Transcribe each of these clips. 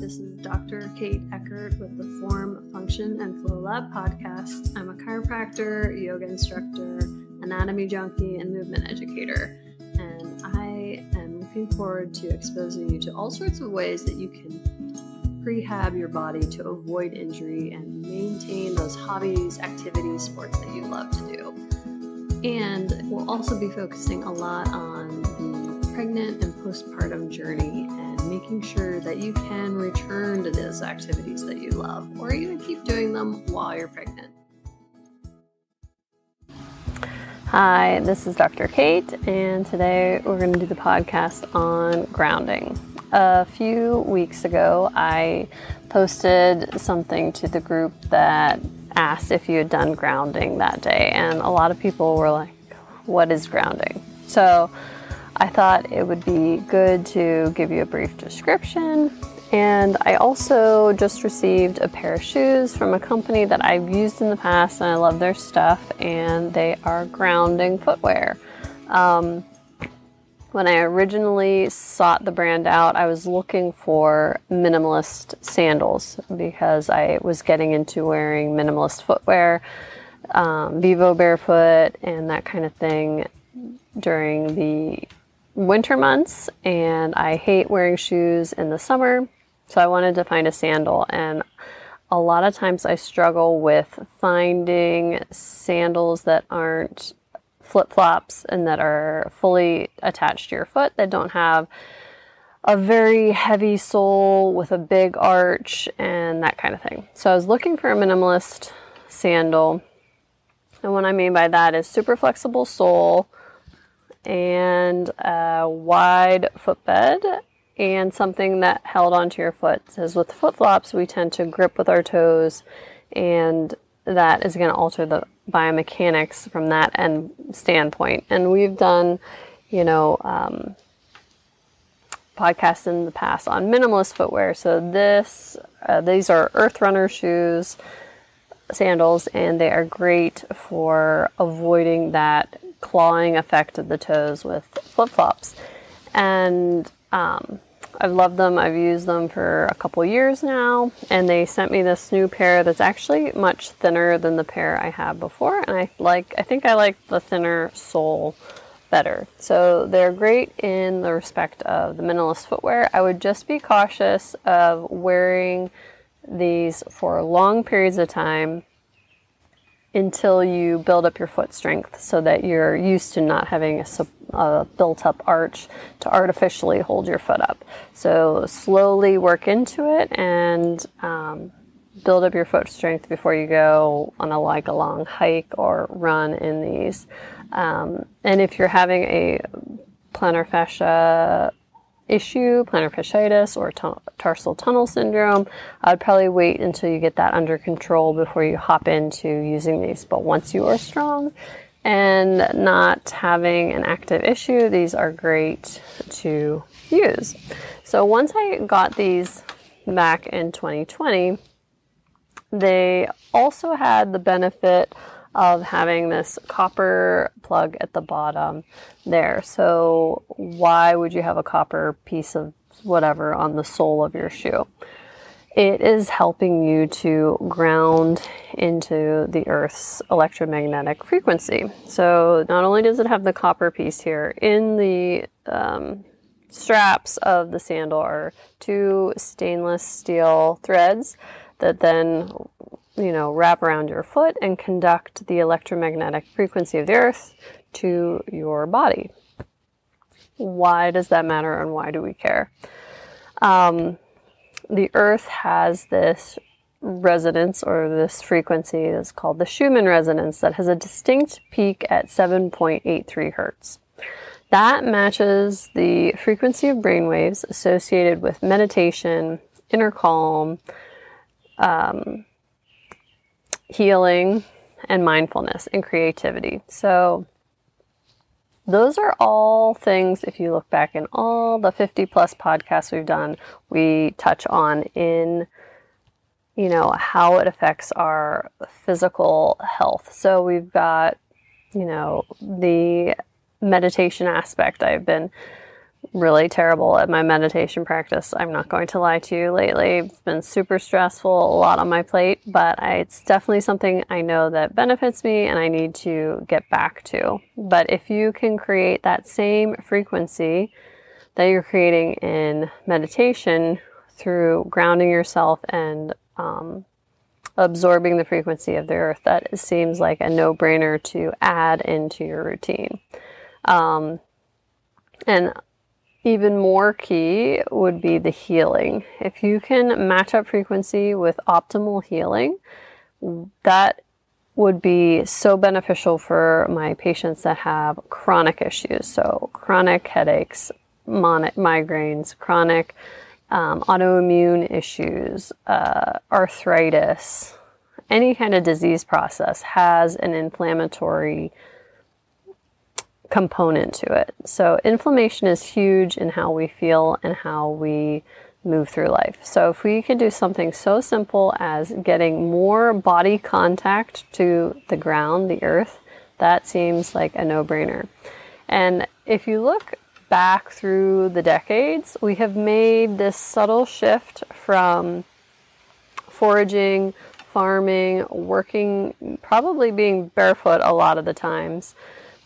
This is Dr. Kate Eckert with the Form, Function, and Flow Lab podcast. I'm a chiropractor, yoga instructor, anatomy junkie, and movement educator. And I am looking forward to exposing you to all sorts of ways that you can prehab your body to avoid injury and maintain those hobbies, activities, sports that you love to do. And we'll also be focusing a lot on the pregnant and postpartum journey making sure that you can return to those activities that you love or even keep doing them while you're pregnant. Hi, this is Dr. Kate, and today we're going to do the podcast on grounding. A few weeks ago, I posted something to the group that asked if you had done grounding that day, and a lot of people were like, What is grounding? So I thought it would be good to give you a brief description. And I also just received a pair of shoes from a company that I've used in the past, and I love their stuff, and they are grounding footwear. Um, when I originally sought the brand out, I was looking for minimalist sandals because I was getting into wearing minimalist footwear, um, Vivo barefoot, and that kind of thing during the winter months. And I hate wearing shoes in the summer, so I wanted to find a sandal. And a lot of times I struggle with finding sandals that aren't flip flops and that are fully attached to your foot that don't have a very heavy sole with a big arch and that kind of thing. So I was looking for a minimalist sandal. And what I mean by that is super flexible sole and a wide footbed and something that held onto your foot. Says with flip flops, we tend to grip with our toes and that is going to alter the biomechanics from that end standpoint. And we've done, you know, um, podcasts in the past on minimalist footwear. So this, uh, these are Earth Runner shoes, sandals, and they are great for avoiding that clawing effect of the toes with flip flops. And um, I've loved them. I've used them for a couple years now, and they sent me this new pair that's actually much thinner than the pair I had before, and I like. I think I like the thinner sole better. So they're great in the respect of the minimalist footwear. I would just be cautious of wearing these for long periods of time until you build up your foot strength so that you're used to not having a, a, built up arch to artificially hold your foot up. So slowly work into it and um, build up your foot strength before you go on a like a long hike or run in these. Um, and if you're having a plantar fascia issue, plantar fasciitis, or tarsal tunnel syndrome, I'd probably wait until you get that under control before you hop into using these. But once you are strong and not having an active issue, these are great to use. So once I got these back in 2020, they also had the benefit of having this copper plug at the bottom there. So why would you have a copper piece of whatever on the sole of your shoe? It is helping you to ground into the Earth's electromagnetic frequency. So not only does it have the copper piece here, in the um, straps of the sandal are two stainless steel threads that then you know, wrap around your foot and conduct the electromagnetic frequency of the earth to your body. Why does that matter and why do we care? Um, the earth has this resonance or this frequency is called the Schumann resonance that has a distinct peak at 7.83 hertz. That matches the frequency of brain waves associated with meditation, inner calm, um, healing, and mindfulness and creativity. So, those are all things, if you look back in all the 50 plus podcasts we've done, we touch on in, you know, how it affects our physical health. So, we've got, you know, the meditation aspect. I've been really terrible at my meditation practice. I'm not going to lie to you lately. It's been super stressful, a lot on my plate, but I, it's definitely something I know that benefits me and I need to get back to. But if you can create that same frequency that you're creating in meditation through grounding yourself and um, absorbing the frequency of the earth, that seems like a no brainer to add into your routine. Um, and even more key would be the healing. If you can match up frequency with optimal healing, that would be so beneficial for my patients that have chronic issues. So, chronic headaches, mon- migraines, chronic um, autoimmune issues, uh, arthritis, any kind of disease process has an inflammatory component to it. So, inflammation is huge in how we feel and how we move through life. So, if we could do something so simple as getting more body contact to the ground, the earth, that seems like a no brainer. And if you look back through the decades, we have made this subtle shift from foraging, farming, working, probably being barefoot a lot of the times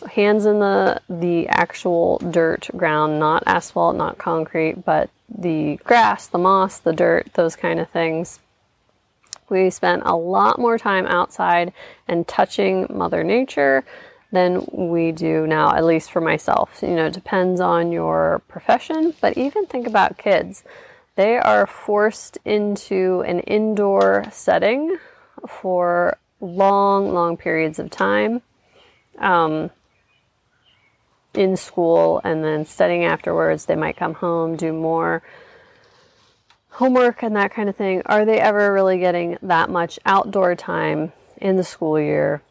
hands in the the actual dirt ground, not asphalt, not concrete, but the grass, the moss, the dirt, those kind of things. We spent a lot more time outside and touching Mother Nature than we do now, at least for myself. You know, it depends on your profession, but even think about kids. They are forced into an indoor setting for long, long periods of time. Um, in school and then studying afterwards. They might come home, do more homework and that kind of thing. Are they ever really getting that much outdoor time in the school year?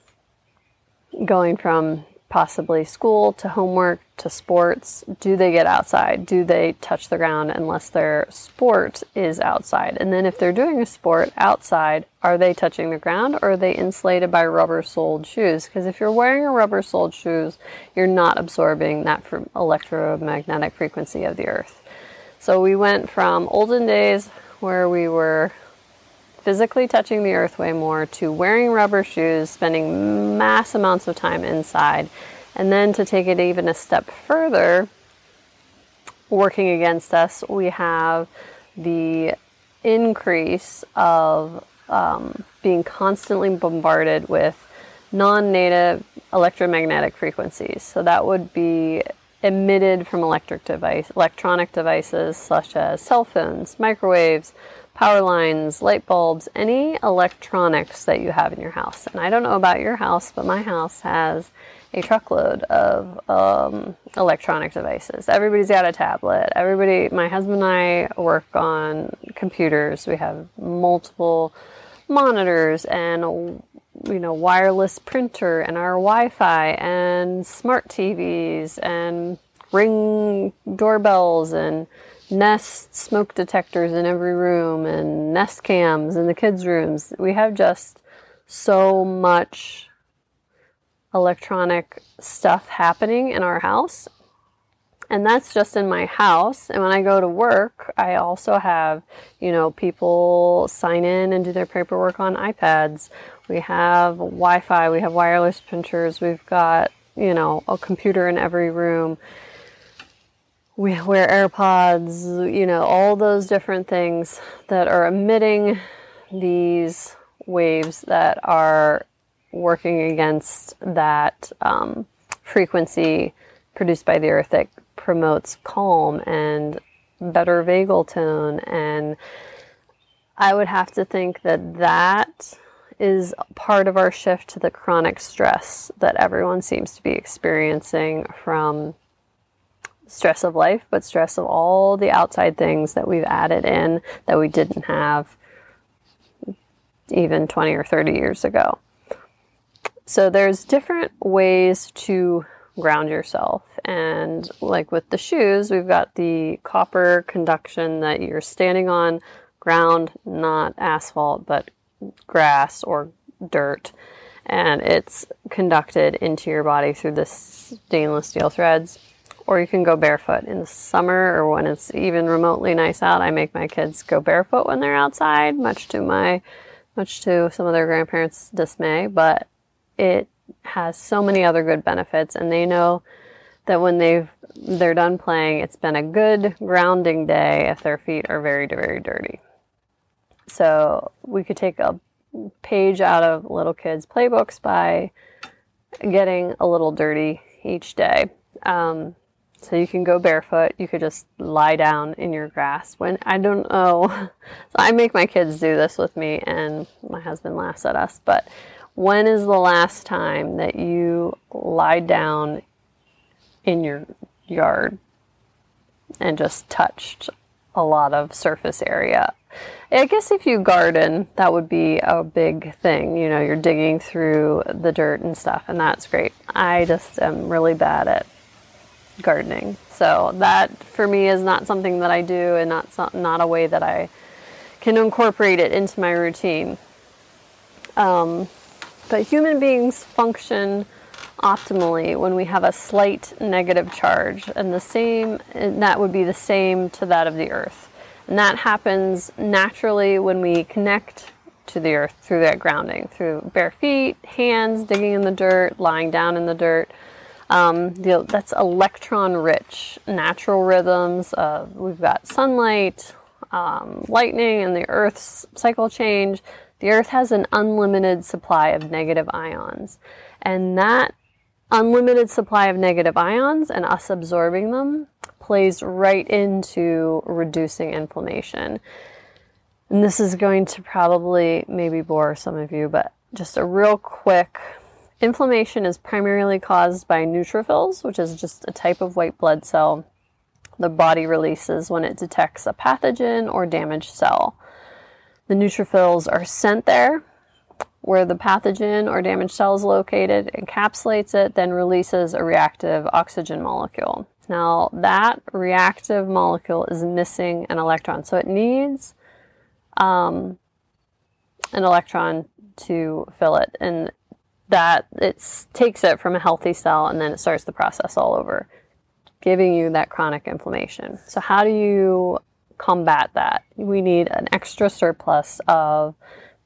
Going from possibly school to homework to sports. Do they get outside? Do they touch the ground unless their sport is outside? And then if they're doing a sport outside, are they touching the ground or are they insulated by rubber soled shoes? Because if you're wearing a rubber soled shoes, you're not absorbing that from electromagnetic frequency of the earth. So we went from olden days where we were physically touching the earth way more to wearing rubber shoes, spending mass amounts of time inside, and then to take it even a step further, working against us, we have the increase of um, being constantly bombarded with non native electromagnetic frequencies. So that would be emitted from electric device, electronic devices such as cell phones, microwaves, power lines, light bulbs, any electronics that you have in your house. And I don't know about your house, but my house has a truckload of um, electronic devices. Everybody's got a tablet. Everybody, my husband and I work on computers. We have multiple monitors and you know wireless printer and our Wi-Fi and smart TVs and ring doorbells and Nest smoke detectors in every room and Nest cams in the kids' rooms. We have just so much electronic stuff happening in our house. And that's just in my house. And when I go to work, I also have, you know, people sign in and do their paperwork on iPads. We have Wi Fi, we have wireless printers, we've got, you know, a computer in every room we wear AirPods, you know, all those different things that are emitting these waves that are working against that um, frequency produced by the earth that promotes calm and better vagal tone. And I would have to think that that is part of our shift to the chronic stress that everyone seems to be experiencing from stress of life, but stress of all the outside things that we've added in that we didn't have even 20 or 30 years ago. So there's different ways to ground yourself. And like with the shoes, we've got the copper conduction that you're standing on ground, not asphalt, but grass or dirt. And it's conducted into your body through the stainless steel threads or you can go barefoot in the summer or when it's even remotely nice out. I make my kids go barefoot when they're outside, much to my much to some of their grandparents' dismay, but it has so many other good benefits and they know that when they've they're done playing, it's been a good grounding day if their feet are very very dirty. So, we could take a page out of little kids' playbooks by getting a little dirty each day. Um, so you can go barefoot. You could just lie down in your grass. When I don't know, so I make my kids do this with me, and my husband laughs at us. But when is the last time that you lied down in your yard and just touched a lot of surface area? I guess if you garden, that would be a big thing. You know, you're digging through the dirt and stuff, and that's great. I just am really bad at gardening. So that for me is not something that I do and not not a way that I can incorporate it into my routine. Um, but human beings function optimally when we have a slight negative charge, and the same and that would be the same to that of the earth. And that happens naturally when we connect to the earth through that grounding, through bare feet, hands digging in the dirt, lying down in the dirt. Um, the, that's electron rich, natural rhythms. We've got sunlight, um, lightning, and the Earth's cycle change. The Earth has an unlimited supply of negative ions. And that unlimited supply of negative ions and us absorbing them plays right into reducing inflammation. And this is going to probably maybe bore some of you, but just a real quick Inflammation is primarily caused by neutrophils, which is just a type of white blood cell the body releases when it detects a pathogen or damaged cell. The neutrophils are sent there where the pathogen or damaged cell is located, encapsulates it, then releases a reactive oxygen molecule. Now, that reactive molecule is missing an electron, so it needs um, an electron to fill it. And that it takes it from a healthy cell and then it starts the process all over, giving you that chronic inflammation. So, how do you combat that? We need an extra surplus of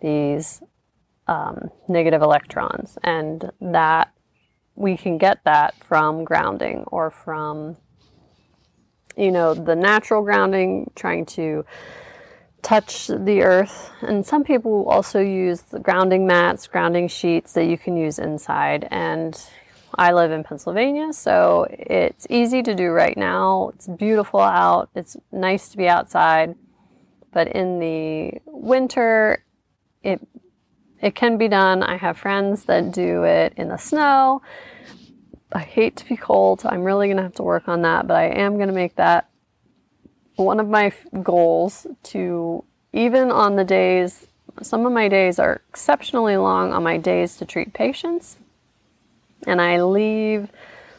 these um, negative electrons, and that we can get that from grounding or from you know the natural grounding trying to touch the earth. And some people also use the grounding mats, grounding sheets that you can use inside. And I live in Pennsylvania, so it's easy to do right now. It's beautiful out, it's nice to be outside. But in the winter, it it can be done. I have friends that do it in the snow. I hate to be cold. I'm really going to have to work on that, but I am going to make that one of my goals to even on the days some of my days are exceptionally long on my days to treat patients and i leave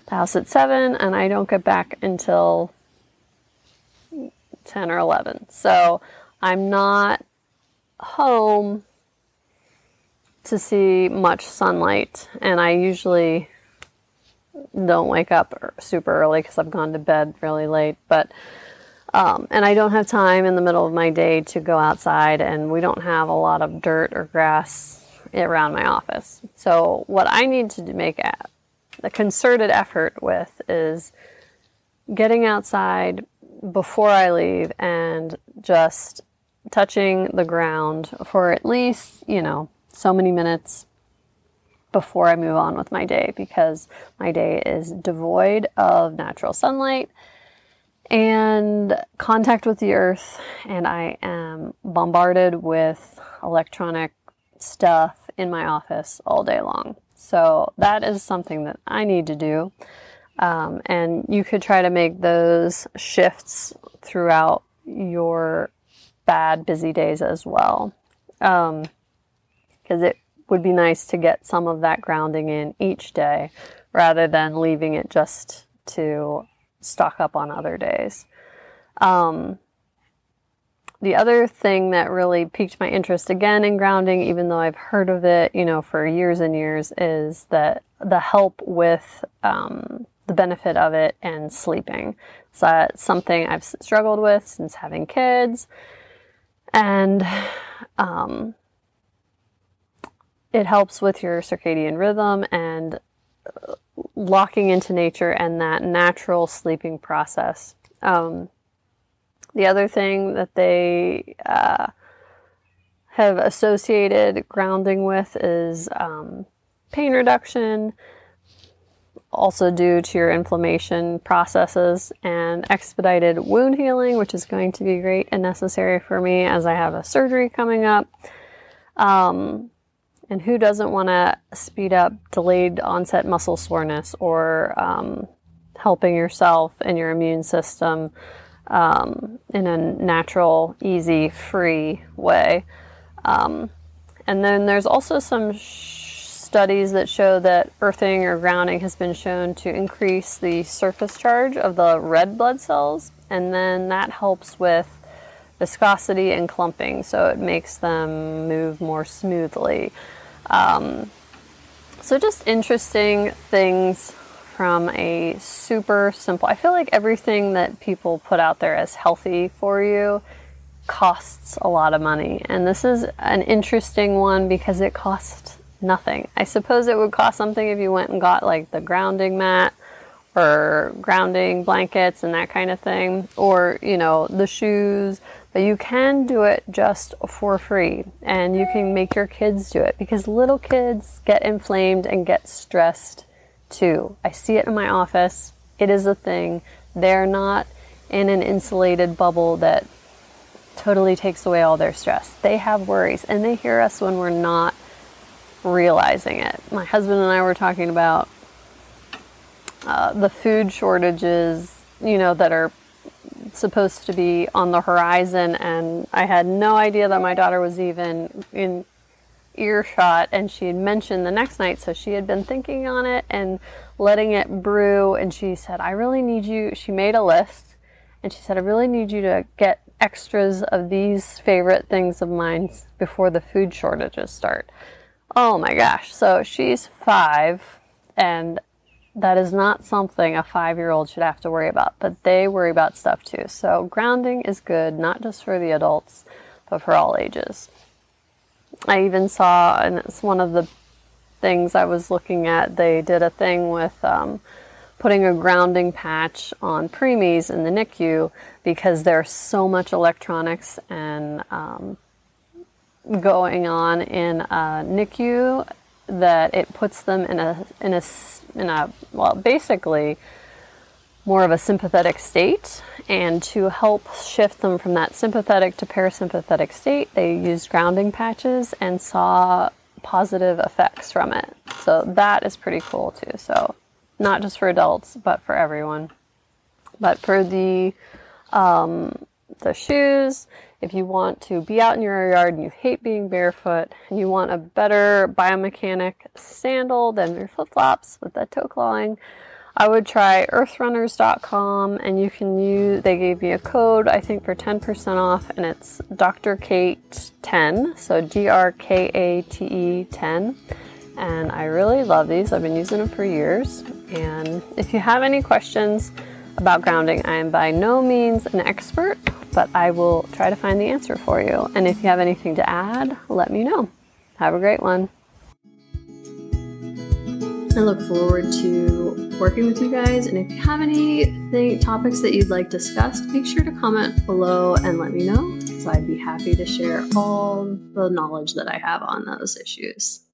the house at 7 and i don't get back until 10 or 11 so i'm not home to see much sunlight and i usually don't wake up super early because i've gone to bed really late. But um, and I don't have time in the middle of my day to go outside, and we don't have a lot of dirt or grass around my office. So, what I need to make a, a concerted effort with is getting outside before I leave and just touching the ground for at least, you know, so many minutes before I move on with my day because my day is devoid of natural sunlight and contact with the earth, and I am bombarded with electronic stuff in my office all day long. So that is something that I need to do. Um, and you could try to make those shifts throughout your bad, busy days as well. Because um, it would be nice to get some of that grounding in each day rather than leaving it just to stock up on other days. Um, the other thing that really piqued my interest again in grounding, even though I've heard of it, you know, for years and years, is that the help with um, the benefit of it and sleeping. So that's something I've struggled with since having kids. And um, it helps with your circadian rhythm and uh, locking into nature and that natural sleeping process. Um, the other thing that they uh, have associated grounding with is um, pain reduction, also due to your inflammation processes and expedited wound healing, which is going to be great and necessary for me as I have a surgery coming up. Um, and who doesn't want to speed up delayed onset muscle soreness or um, helping yourself and your immune system um, in a natural, easy, free way? Um, and then there's also some studies that show that earthing or grounding has been shown to increase the surface charge of the red blood cells, and then that helps with viscosity and clumping, so it makes them move more smoothly. Um, so, just interesting things from a super simple. I feel like everything that people put out there as healthy for you costs a lot of money, and this is an interesting one because it costs nothing. I suppose it would cost something if you went and got like the grounding mat or grounding blankets and that kind of thing, or you know, the shoes. But you can do it just for free and you can make your kids do it because little kids get inflamed and get stressed too. I see it in my office, it is a thing. They're not in an insulated bubble that totally takes away all their stress. They have worries and they hear us when we're not realizing it. My husband and I were talking about uh, the food shortages, you know, that are supposed to be on the horizon, and I had no idea that my daughter was even in earshot and she had mentioned the next night so she had been thinking on it and letting it brew and she said i really need you she made a list and she said i really need you to get extras of these favorite things of mine before the food shortages start Oh my gosh. So she's five, and that is not something a five year old should have to worry about, but they worry about stuff too. So grounding is good, not just for the adults, but for all ages. I even saw, and it's one of the things I was looking at, they did a thing with um, putting a grounding patch on preemies in the NICU because there's so much electronics and um, going on in a NICU that it puts them in a in a in a well basically more of a sympathetic state and to help shift them from that sympathetic to parasympathetic state they used grounding patches and saw positive effects from it. So that is pretty cool too. So not just for adults but for everyone. But for the um, the shoes if you want to be out in your yard and you hate being barefoot and you want a better biomechanic sandal than your flip flops with that toe clawing, I would try earthrunners.com and you can use, they gave me a code, I think, for 10% off, and it's Dr. Kate 10, so D R K A T E 10. And I really love these, I've been using them for years. And if you have any questions about grounding, I am by no means an expert but I will try to find the answer for you. And if you have anything to add, let me know. Have a great one. I look forward to working with you guys. And if you have any topics that you'd like discussed, make sure to comment below and let me know. So I'd be happy to share all the knowledge that I have on those issues.